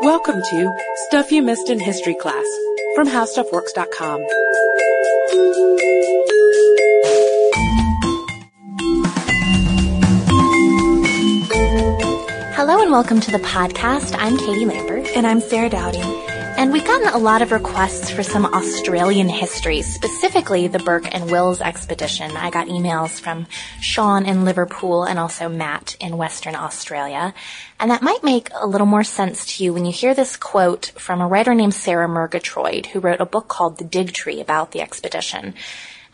Welcome to Stuff You Missed in History Class from HowStuffWorks.com. Hello and welcome to the podcast. I'm Katie Lambert. And I'm Sarah Dowdy. And we've gotten a lot of requests for some Australian history, specifically the Burke and Wills expedition. I got emails from Sean in Liverpool and also Matt in Western Australia. And that might make a little more sense to you when you hear this quote from a writer named Sarah Murgatroyd, who wrote a book called The Dig Tree about the expedition.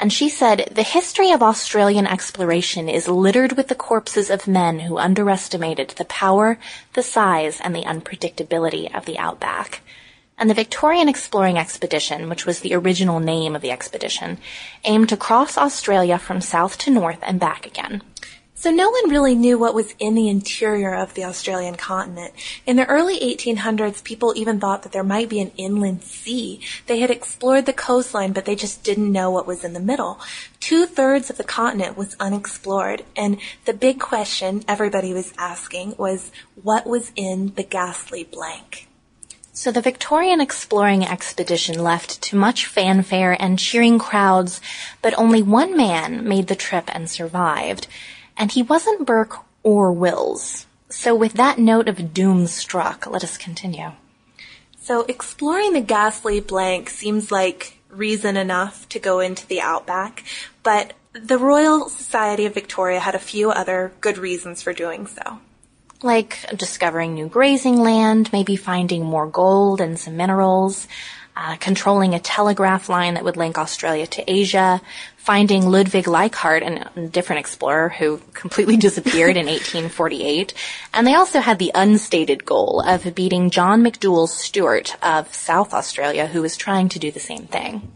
And she said, the history of Australian exploration is littered with the corpses of men who underestimated the power, the size, and the unpredictability of the outback and the Victorian Exploring Expedition, which was the original name of the expedition, aimed to cross Australia from south to north and back again. So no one really knew what was in the interior of the Australian continent. In the early 1800s, people even thought that there might be an inland sea. They had explored the coastline, but they just didn't know what was in the middle. Two thirds of the continent was unexplored, and the big question everybody was asking was, what was in the ghastly blank? So the Victorian exploring expedition left to much fanfare and cheering crowds, but only one man made the trip and survived. And he wasn't Burke or Wills. So with that note of doom struck, let us continue. So exploring the ghastly blank seems like reason enough to go into the outback, but the Royal Society of Victoria had a few other good reasons for doing so like discovering new grazing land, maybe finding more gold and some minerals, uh, controlling a telegraph line that would link Australia to Asia, finding Ludwig Leichhardt, a different explorer who completely disappeared in 1848. And they also had the unstated goal of beating John McDouall Stuart of South Australia, who was trying to do the same thing.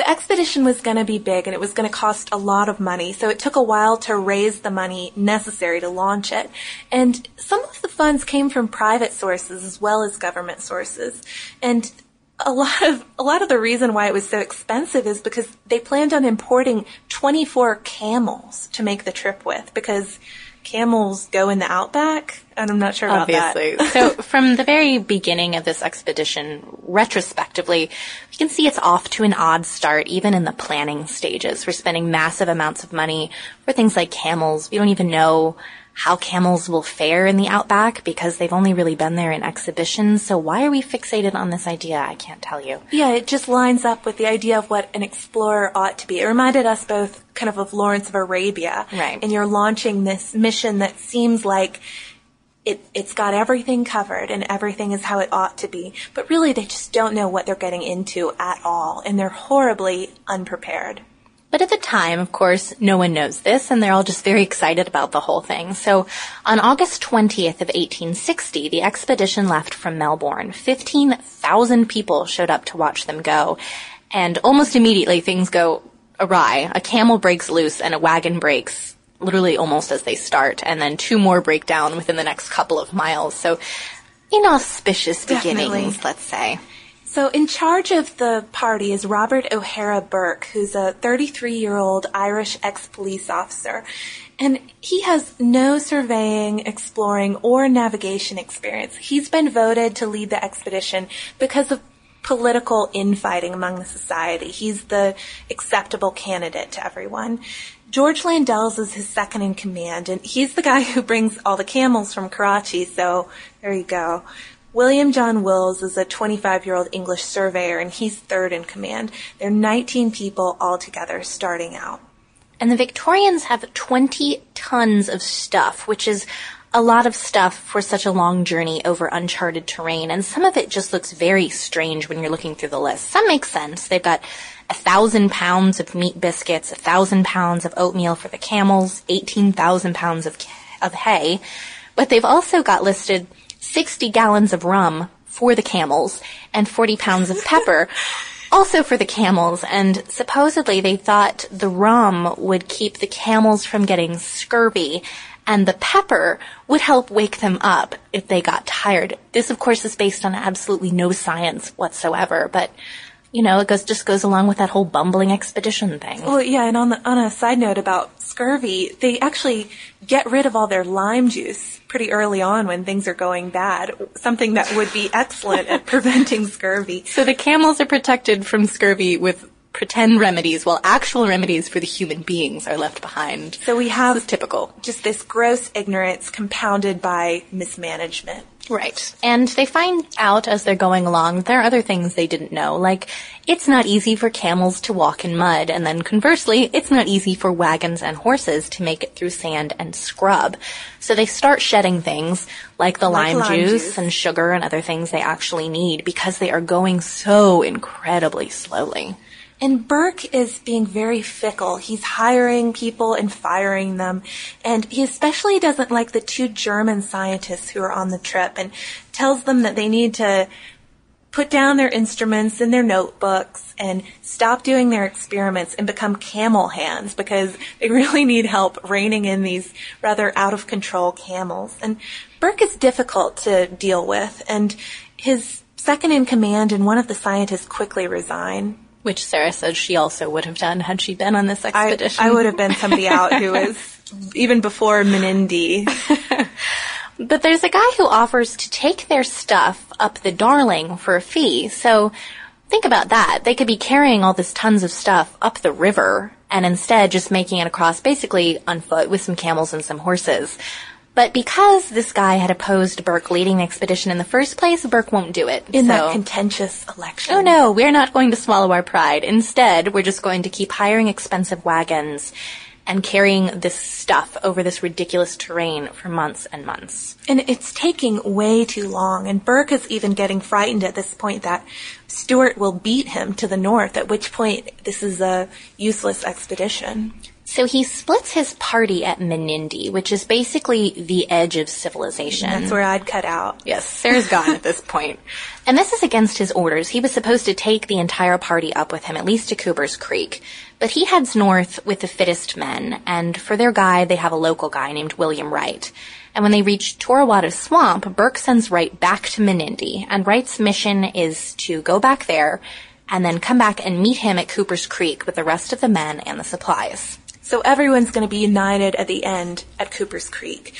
The expedition was going to be big and it was going to cost a lot of money, so it took a while to raise the money necessary to launch it. And some of the funds came from private sources as well as government sources. And a lot of a lot of the reason why it was so expensive is because they planned on importing 24 camels to make the trip with because camels go in the outback? And I'm not sure about Obviously. that. so from the very beginning of this expedition, retrospectively, we can see it's off to an odd start, even in the planning stages. We're spending massive amounts of money for things like camels. We don't even know how camels will fare in the outback because they've only really been there in exhibitions. So why are we fixated on this idea? I can't tell you. Yeah, it just lines up with the idea of what an explorer ought to be. It reminded us both kind of of Lawrence of Arabia. Right. And you're launching this mission that seems like it, it's got everything covered and everything is how it ought to be. But really they just don't know what they're getting into at all and they're horribly unprepared. But at the time, of course, no one knows this, and they're all just very excited about the whole thing. So on August 20th of 1860, the expedition left from Melbourne. 15,000 people showed up to watch them go. And almost immediately things go awry. A camel breaks loose and a wagon breaks literally almost as they start, and then two more break down within the next couple of miles. So inauspicious beginnings, Definitely. let's say. So in charge of the party is Robert O'Hara Burke, who's a 33 year old Irish ex police officer. And he has no surveying, exploring, or navigation experience. He's been voted to lead the expedition because of political infighting among the society. He's the acceptable candidate to everyone. George Landells is his second in command, and he's the guy who brings all the camels from Karachi, so there you go. William John Wills is a 25 year old English surveyor and he's third in command. There are 19 people altogether starting out. And the Victorians have 20 tons of stuff, which is a lot of stuff for such a long journey over uncharted terrain. And some of it just looks very strange when you're looking through the list. Some make sense. They've got a thousand pounds of meat biscuits, a thousand pounds of oatmeal for the camels, 18,000 pounds of, of hay. But they've also got listed 60 gallons of rum for the camels and 40 pounds of pepper also for the camels. And supposedly they thought the rum would keep the camels from getting scurvy and the pepper would help wake them up if they got tired. This of course is based on absolutely no science whatsoever, but you know, it goes just goes along with that whole bumbling expedition thing. Well, yeah, and on the on a side note about scurvy, they actually get rid of all their lime juice pretty early on when things are going bad. Something that would be excellent at preventing scurvy. So the camels are protected from scurvy with pretend remedies while actual remedies for the human beings are left behind. So we have typical. just this gross ignorance compounded by mismanagement. Right. And they find out as they're going along that there are other things they didn't know, like it's not easy for camels to walk in mud, and then conversely, it's not easy for wagons and horses to make it through sand and scrub. So they start shedding things like the Like lime, lime juice, juice. and sugar and other things they actually need because they are going so incredibly slowly. And Burke is being very fickle. He's hiring people and firing them. And he especially doesn't like the two German scientists who are on the trip and tells them that they need to put down their instruments and their notebooks and stop doing their experiments and become camel hands because they really need help reining in these rather out of control camels. And Burke is difficult to deal with and his second in command and one of the scientists quickly resign. Which Sarah says she also would have done had she been on this I, expedition. I would have been somebody out who was even before Menindee. But there's a guy who offers to take their stuff up the Darling for a fee. So think about that. They could be carrying all this tons of stuff up the river and instead just making it across basically on foot with some camels and some horses. But because this guy had opposed Burke leading the expedition in the first place, Burke won't do it. in So- that contentious election. Oh no, we're not going to swallow our pride. Instead, we're just going to keep hiring expensive wagons and carrying this stuff over this ridiculous terrain for months and months. And it's taking way too long. And Burke is even getting frightened at this point that Stuart will beat him to the north, at which point this is a useless expedition. So he splits his party at Menindee, which is basically the edge of civilization. That's where I'd cut out. Yes, Sarah's gone at this point. And this is against his orders. He was supposed to take the entire party up with him, at least to Cooper's Creek. But he heads north with the fittest men, and for their guide, they have a local guy named William Wright. And when they reach Torowotto Swamp, Burke sends Wright back to Menindee, and Wright's mission is to go back there and then come back and meet him at Cooper's Creek with the rest of the men and the supplies. So everyone's going to be united at the end at Cooper's Creek,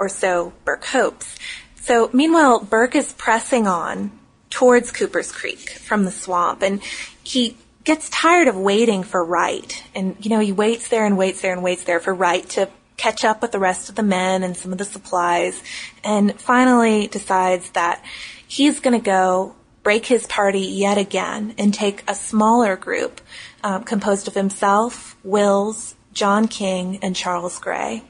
or so Burke hopes. So meanwhile, Burke is pressing on towards Cooper's Creek from the swamp, and he gets tired of waiting for Wright. And, you know, he waits there and waits there and waits there for Wright to catch up with the rest of the men and some of the supplies, and finally decides that he's going to go break his party yet again and take a smaller group um, composed of himself, Wills, John King, and Charles Gray.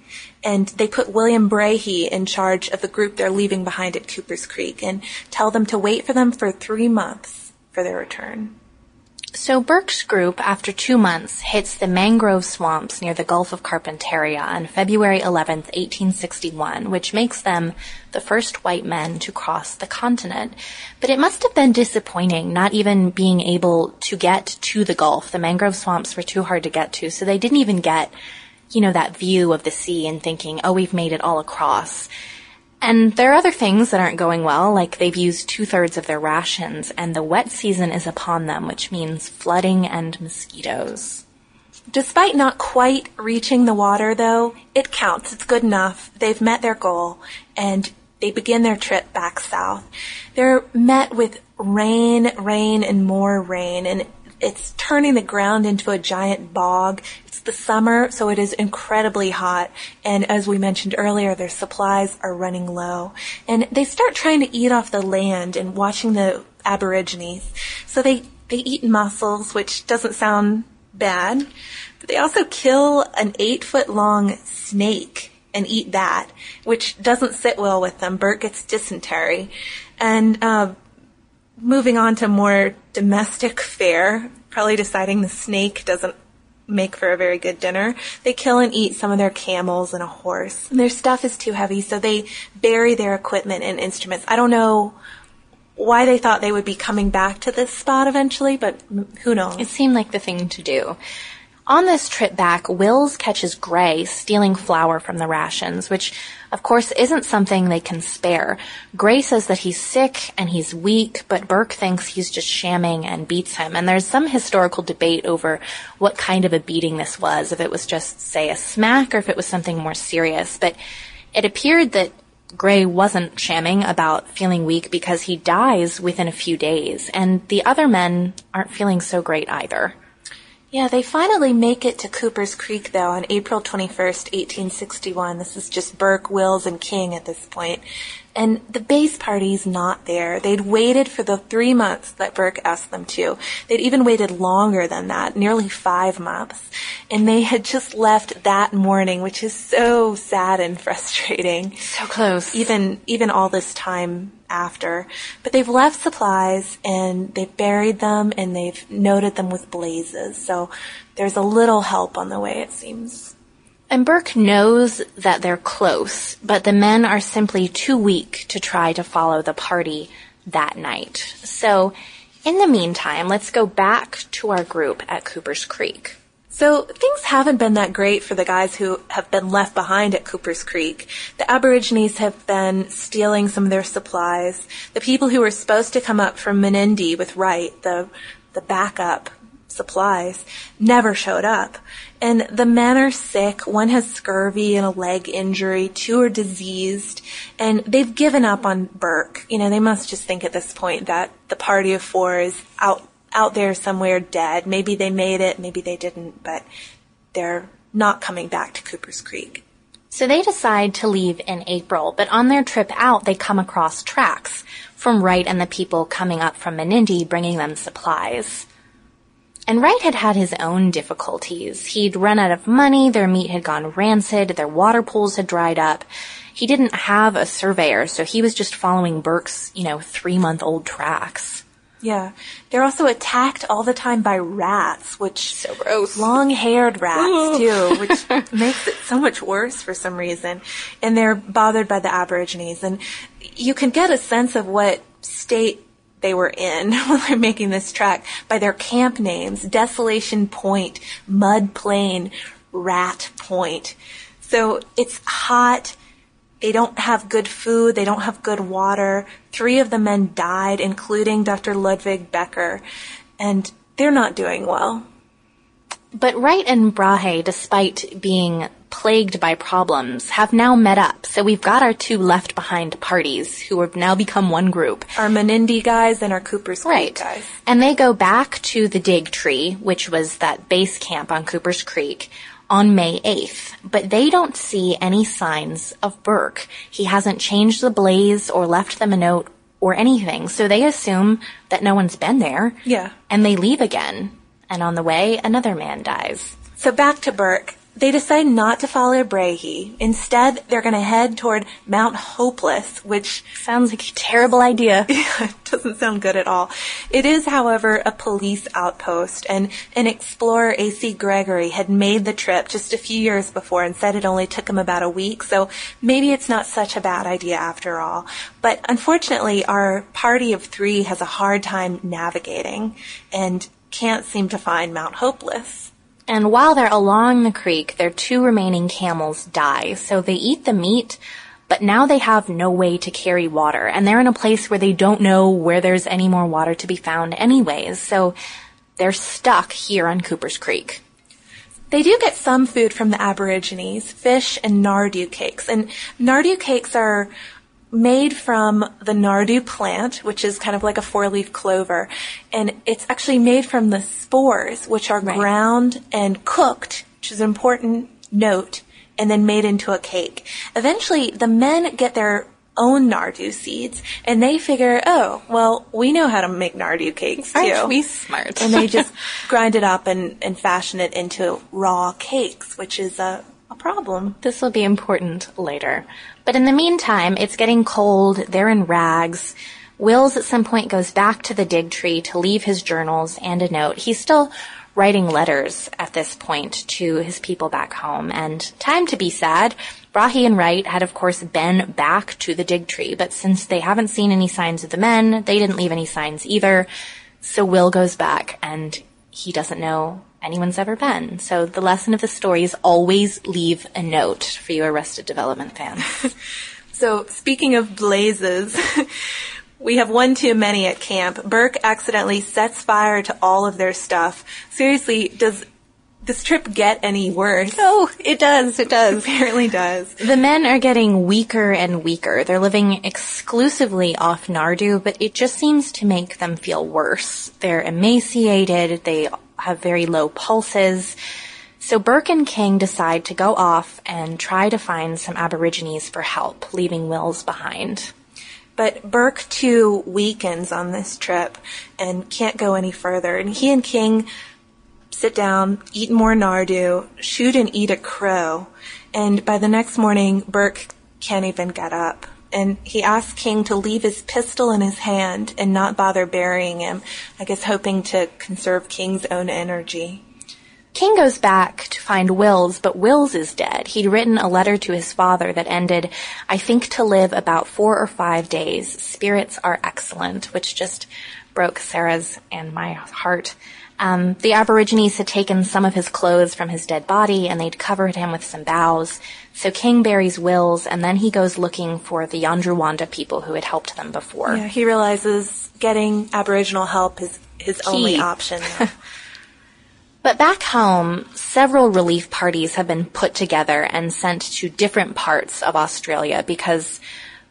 And they put William Brahe in charge of the group they're leaving behind at Cooper's Creek and tell them to wait for them for three months for their return. So Burke's group, after two months, hits the mangrove swamps near the Gulf of Carpentaria on February 11th, 1861, which makes them the first white men to cross the continent. But it must have been disappointing not even being able to get to the Gulf. The mangrove swamps were too hard to get to, so they didn't even get, you know, that view of the sea and thinking, oh, we've made it all across. And there are other things that aren't going well, like they've used two thirds of their rations, and the wet season is upon them, which means flooding and mosquitoes. Despite not quite reaching the water, though, it counts. It's good enough. They've met their goal, and they begin their trip back south. They're met with rain, rain, and more rain, and it's turning the ground into a giant bog. The summer, so it is incredibly hot, and as we mentioned earlier, their supplies are running low. And they start trying to eat off the land and watching the Aborigines. So they, they eat mussels, which doesn't sound bad, but they also kill an eight foot long snake and eat that, which doesn't sit well with them. Bert gets dysentery. And, uh, moving on to more domestic fare, probably deciding the snake doesn't make for a very good dinner. They kill and eat some of their camels and a horse. And their stuff is too heavy, so they bury their equipment and instruments. I don't know why they thought they would be coming back to this spot eventually, but who knows? It seemed like the thing to do. On this trip back, Wills catches Gray stealing flour from the rations, which of course isn't something they can spare. Gray says that he's sick and he's weak, but Burke thinks he's just shamming and beats him. And there's some historical debate over what kind of a beating this was, if it was just, say, a smack or if it was something more serious. But it appeared that Gray wasn't shamming about feeling weak because he dies within a few days, and the other men aren't feeling so great either. Yeah, they finally make it to Cooper's Creek though on April 21st, 1861. This is just Burke, Wills, and King at this point. And the base party's not there. They'd waited for the three months that Burke asked them to. They'd even waited longer than that, nearly five months. And they had just left that morning, which is so sad and frustrating. So close. Even, even all this time after. But they've left supplies and they've buried them and they've noted them with blazes. So there's a little help on the way, it seems. And Burke knows that they're close, but the men are simply too weak to try to follow the party that night. So, in the meantime, let's go back to our group at Cooper's Creek. So things haven't been that great for the guys who have been left behind at Cooper's Creek. The Aborigines have been stealing some of their supplies. The people who were supposed to come up from Menindee with Wright, the the backup supplies, never showed up. And the men are sick. One has scurvy and a leg injury. Two are diseased. And they've given up on Burke. You know, they must just think at this point that the party of four is out, out there somewhere dead. Maybe they made it, maybe they didn't, but they're not coming back to Cooper's Creek. So they decide to leave in April, but on their trip out, they come across tracks from Wright and the people coming up from Menindee bringing them supplies. And Wright had had his own difficulties. He'd run out of money, their meat had gone rancid, their water pools had dried up. He didn't have a surveyor, so he was just following Burke's, you know, three month old tracks. Yeah. They're also attacked all the time by rats, which So gross. long haired rats too, which makes it so much worse for some reason. And they're bothered by the Aborigines. And you can get a sense of what state they were in when they're making this track by their camp names. Desolation Point, Mud Plain, Rat Point. So it's hot. They don't have good food. They don't have good water. Three of the men died, including Dr. Ludwig Becker. And they're not doing well. But Wright and Brahe, despite being plagued by problems, have now met up. So we've got our two left behind parties who have now become one group. Our Menindee guys and our Cooper's Creek Right. guys. And they go back to the dig tree, which was that base camp on Cooper's Creek, on May 8th. But they don't see any signs of Burke. He hasn't changed the blaze or left them a note or anything. So they assume that no one's been there. Yeah. And they leave again. And on the way, another man dies. So back to Burke. They decide not to follow Brahe. Instead, they're going to head toward Mount Hopeless, which Sounds like a terrible idea. It doesn't sound good at all. It is, however, a police outpost, and an explorer, A.C. Gregory, had made the trip just a few years before and said it only took him about a week, so maybe it's not such a bad idea after all. But unfortunately, our party of three has a hard time navigating and can't seem to find Mount Hopeless. And while they're along the creek, their two remaining camels die. So they eat the meat, but now they have no way to carry water. And they're in a place where they don't know where there's any more water to be found anyways. So they're stuck here on Cooper's Creek. They do get some food from the Aborigines, fish and Nardoo cakes. And Nardoo cakes are made from the Nardoo plant, which is kind of like a four-leaf clover. And it's actually made from the spores, which are Right. ground and cooked, which is an important note, and then made into a cake. Eventually, the men get their own Nardoo seeds, and they figure, oh, well, we know how to make Nardoo cakes too Aren't we smart? and they just grind it up and, and fashion it into raw cakes, which is a, a problem. This will be important later. But in the meantime, it's getting cold, they're in rags. Wills at some point goes back to the dig tree to leave his journals and a note. He's still writing letters at this point to his people back home. And time to be sad. Brahe and Wright had of course been back to the dig tree, but since they haven't seen any signs of the men, they didn't leave any signs either. So Will goes back and he doesn't know anyone's ever been. So the lesson of the story is always leave a note for you Arrested Development fans. so speaking of blazes, we have one too many at camp. Burke accidentally sets fire to all of their stuff. Seriously, does this trip get any worse? Oh, it does. It does. It apparently does. The men are getting weaker and weaker. They're living exclusively off Nardoo, but it just seems to make them feel worse. They're emaciated. They have very low pulses. So Burke and King decide to go off and try to find some Aborigines for help, leaving Wills behind. But Burke too weakens on this trip and can't go any further. And he and King sit down, eat more Nardoo, shoot and eat a crow. And by the next morning, Burke can't even get up. And he asked King to leave his pistol in his hand and not bother burying him, I guess hoping to conserve King's own energy. King goes back to find Wills, but Wills is dead. He'd written a letter to his father that ended, I think to live about four or five days. Spirits are excellent, which just broke Sarah's and my heart. Um, the Aborigines had taken some of his clothes from his dead body and they'd covered him with some boughs. So King buries Wills and then he goes looking for the Yandruwandha people who had helped them before. Yeah, he realizes getting Aboriginal help is his Key. only option. But back home, several relief parties have been put together and sent to different parts of Australia because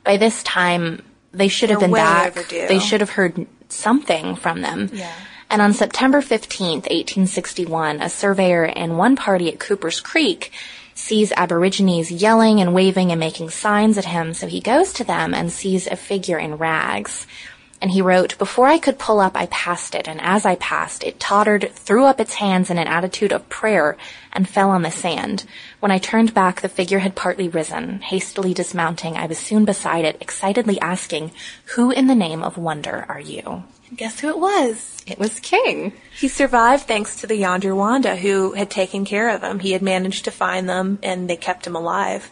by this time they should They're have been back. Overdue. They should have heard something from them. Yeah. And on September 15th, 1861, a surveyor and one party at Cooper's Creek sees Aborigines yelling and waving and making signs at him, so he goes to them and sees a figure in rags. And he wrote, Before I could pull up, I passed it, and as I passed, it tottered, threw up its hands in an attitude of prayer, and fell on the sand. When I turned back, the figure had partly risen. Hastily dismounting, I was soon beside it, excitedly asking, Who in the name of wonder are you? Guess who it was? It was King. He survived thanks to the Yandruwandha, who had taken care of him. He had managed to find them and they kept him alive.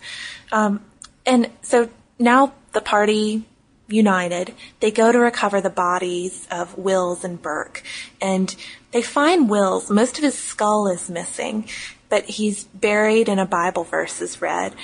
Um, and so now the party united, they go to recover the bodies of Wills and Burke. And they find Wills. Most of his skull is missing, but he's buried and a Bible verse is read.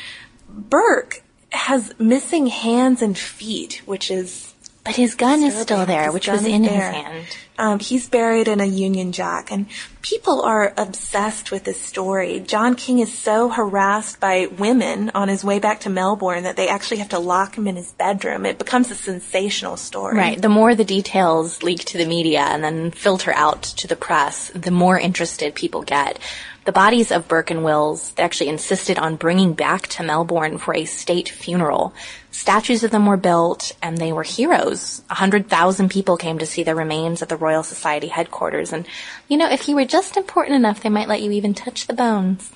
Burke has missing hands and feet, which is but his gun is still there, which was in there. his hand. Um, he's buried in a Union Jack, and people are obsessed with this story. John King is so harassed by women on his way back to Melbourne that they actually have to lock him in his bedroom. It becomes a sensational story. Right. The more the details leak to the media and then filter out to the press, the more interested people get. The bodies of Burke and Wills, they actually insisted on bringing back to Melbourne for a state funeral. Statues of them were built and they were heroes. A hundred thousand people came to see their remains at the Royal Society headquarters. And, you know, if you were just important enough, they might let you even touch the bones.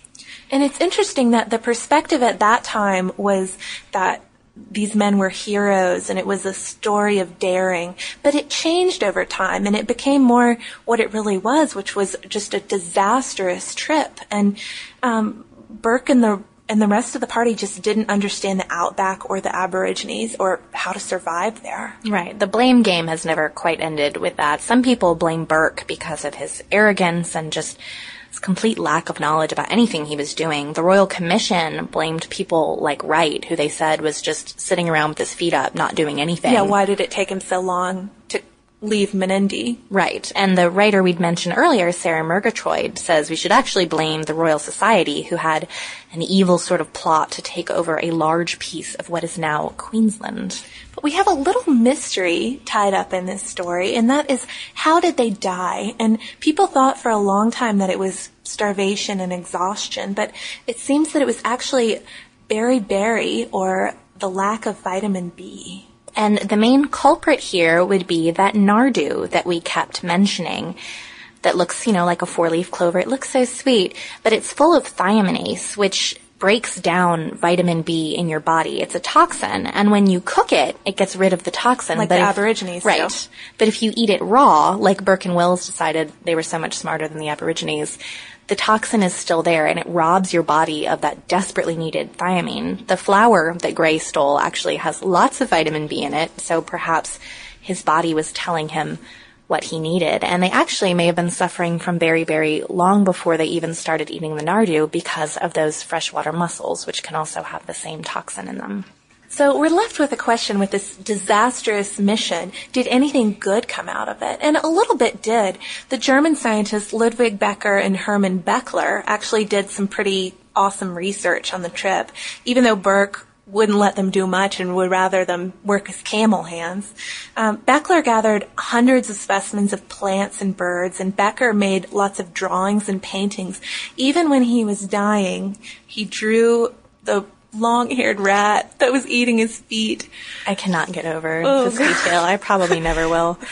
And it's interesting that the perspective at that time was that these men were heroes and it was a story of daring. But it changed over time and it became more what it really was, which was just a disastrous trip. And um, Burke and the and the rest of the party just didn't understand the outback or the Aborigines or how to survive there. Right. The blame game has never quite ended with that. Some people blame Burke because of his arrogance and just his complete lack of knowledge about anything he was doing. The Royal Commission blamed people like Wright, who they said was just sitting around with his feet up, not doing anything. Yeah, why did it take him so long to leave Menindee. Right. And the writer we'd mentioned earlier, Sarah Murgatroyd, says we should actually blame the Royal Society, who had an evil sort of plot to take over a large piece of what is now Queensland. But we have a little mystery tied up in this story, and that is how did they die? And people thought for a long time that it was starvation and exhaustion, but it seems that it was actually beriberi or the lack of vitamin B. And the main culprit here would be that Nardoo that we kept mentioning that looks, you know, like a four-leaf clover. It looks so sweet, but it's full of thiaminase, which breaks down vitamin B in your body. It's a toxin, and when you cook it, it gets rid of the toxin. Like but the if, Aborigines right? But if you eat it raw, like Burke and Wills decided they were so much smarter than the Aborigines, the toxin is still there, and it robs your body of that desperately needed thiamine. The flour that Gray stole actually has lots of vitamin B in it, so perhaps his body was telling him what he needed. And they actually may have been suffering from beriberi long before they even started eating the Nardoo because of those freshwater mussels, which can also have the same toxin in them. So we're left with a question with this disastrous mission. Did anything good come out of it? And a little bit did. The German scientists Ludwig Becker and Hermann Beckler actually did some pretty awesome research on the trip, even though Burke wouldn't let them do much and would rather them work as camel hands. Um, Beckler gathered hundreds of specimens of plants and birds, and Becker made lots of drawings and paintings. Even when he was dying, he drew the long-haired rat that was eating his feet. I cannot get over oh, this detail. I probably never will.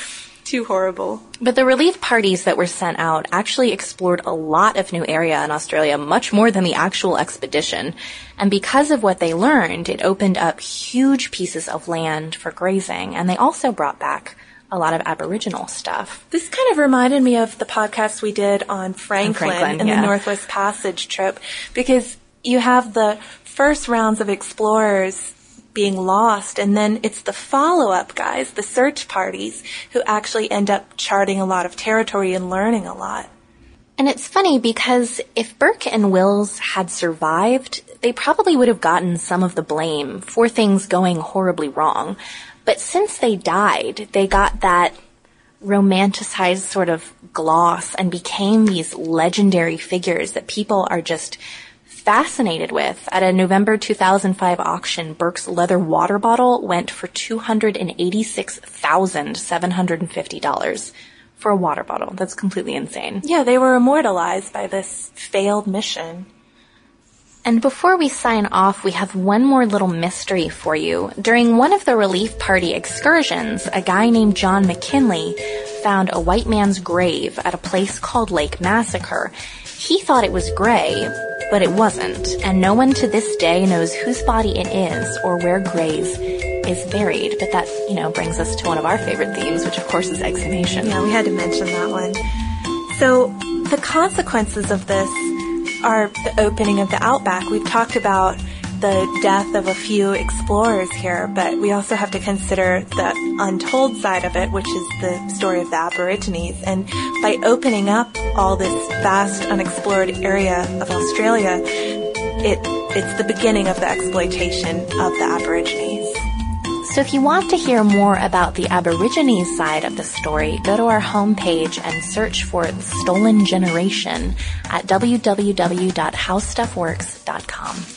Too horrible. But the relief parties that were sent out actually explored a lot of new area in Australia, much more than the actual expedition. And because of what they learned, it opened up huge pieces of land for grazing, and they also brought back a lot of Aboriginal stuff. This kind of reminded me of the podcast we did on Franklin, Franklin and yeah. the Northwest Passage trip, because you have the first rounds of explorers being lost, and then it's the follow-up guys, the search parties, who actually end up charting a lot of territory and learning a lot. And it's funny because if Burke and Wills had survived, they probably would have gotten some of the blame for things going horribly wrong. But since they died, they got that romanticized sort of gloss and became these legendary figures that people are just fascinated with. At a November 2005 auction, Burke's leather water bottle went for $286,750 for a water bottle. That's completely insane. Yeah, they were immortalized by this failed mission. And before we sign off, we have one more little mystery for you. During one of the relief party excursions, a guy named John McKinlay found a white man's grave at a place called Lake Massacre. He thought it was Gray, but it wasn't, and no one to this day knows whose body it is or where Gray's is buried. But that, you know, brings us to one of our favorite themes, which of course is exhumation. Yeah, we had to mention that one. So the consequences of this are the opening of the outback. We've talked about the death of a few explorers here, but we also have to consider the untold side of it, which is the story of the Aborigines. And by opening up all this vast unexplored area of Australia, it, it's the beginning of the exploitation of the Aborigines. So if you want to hear more about the Aborigines side of the story, go to our homepage and search for The Stolen Generation at www.howstuffworks.com.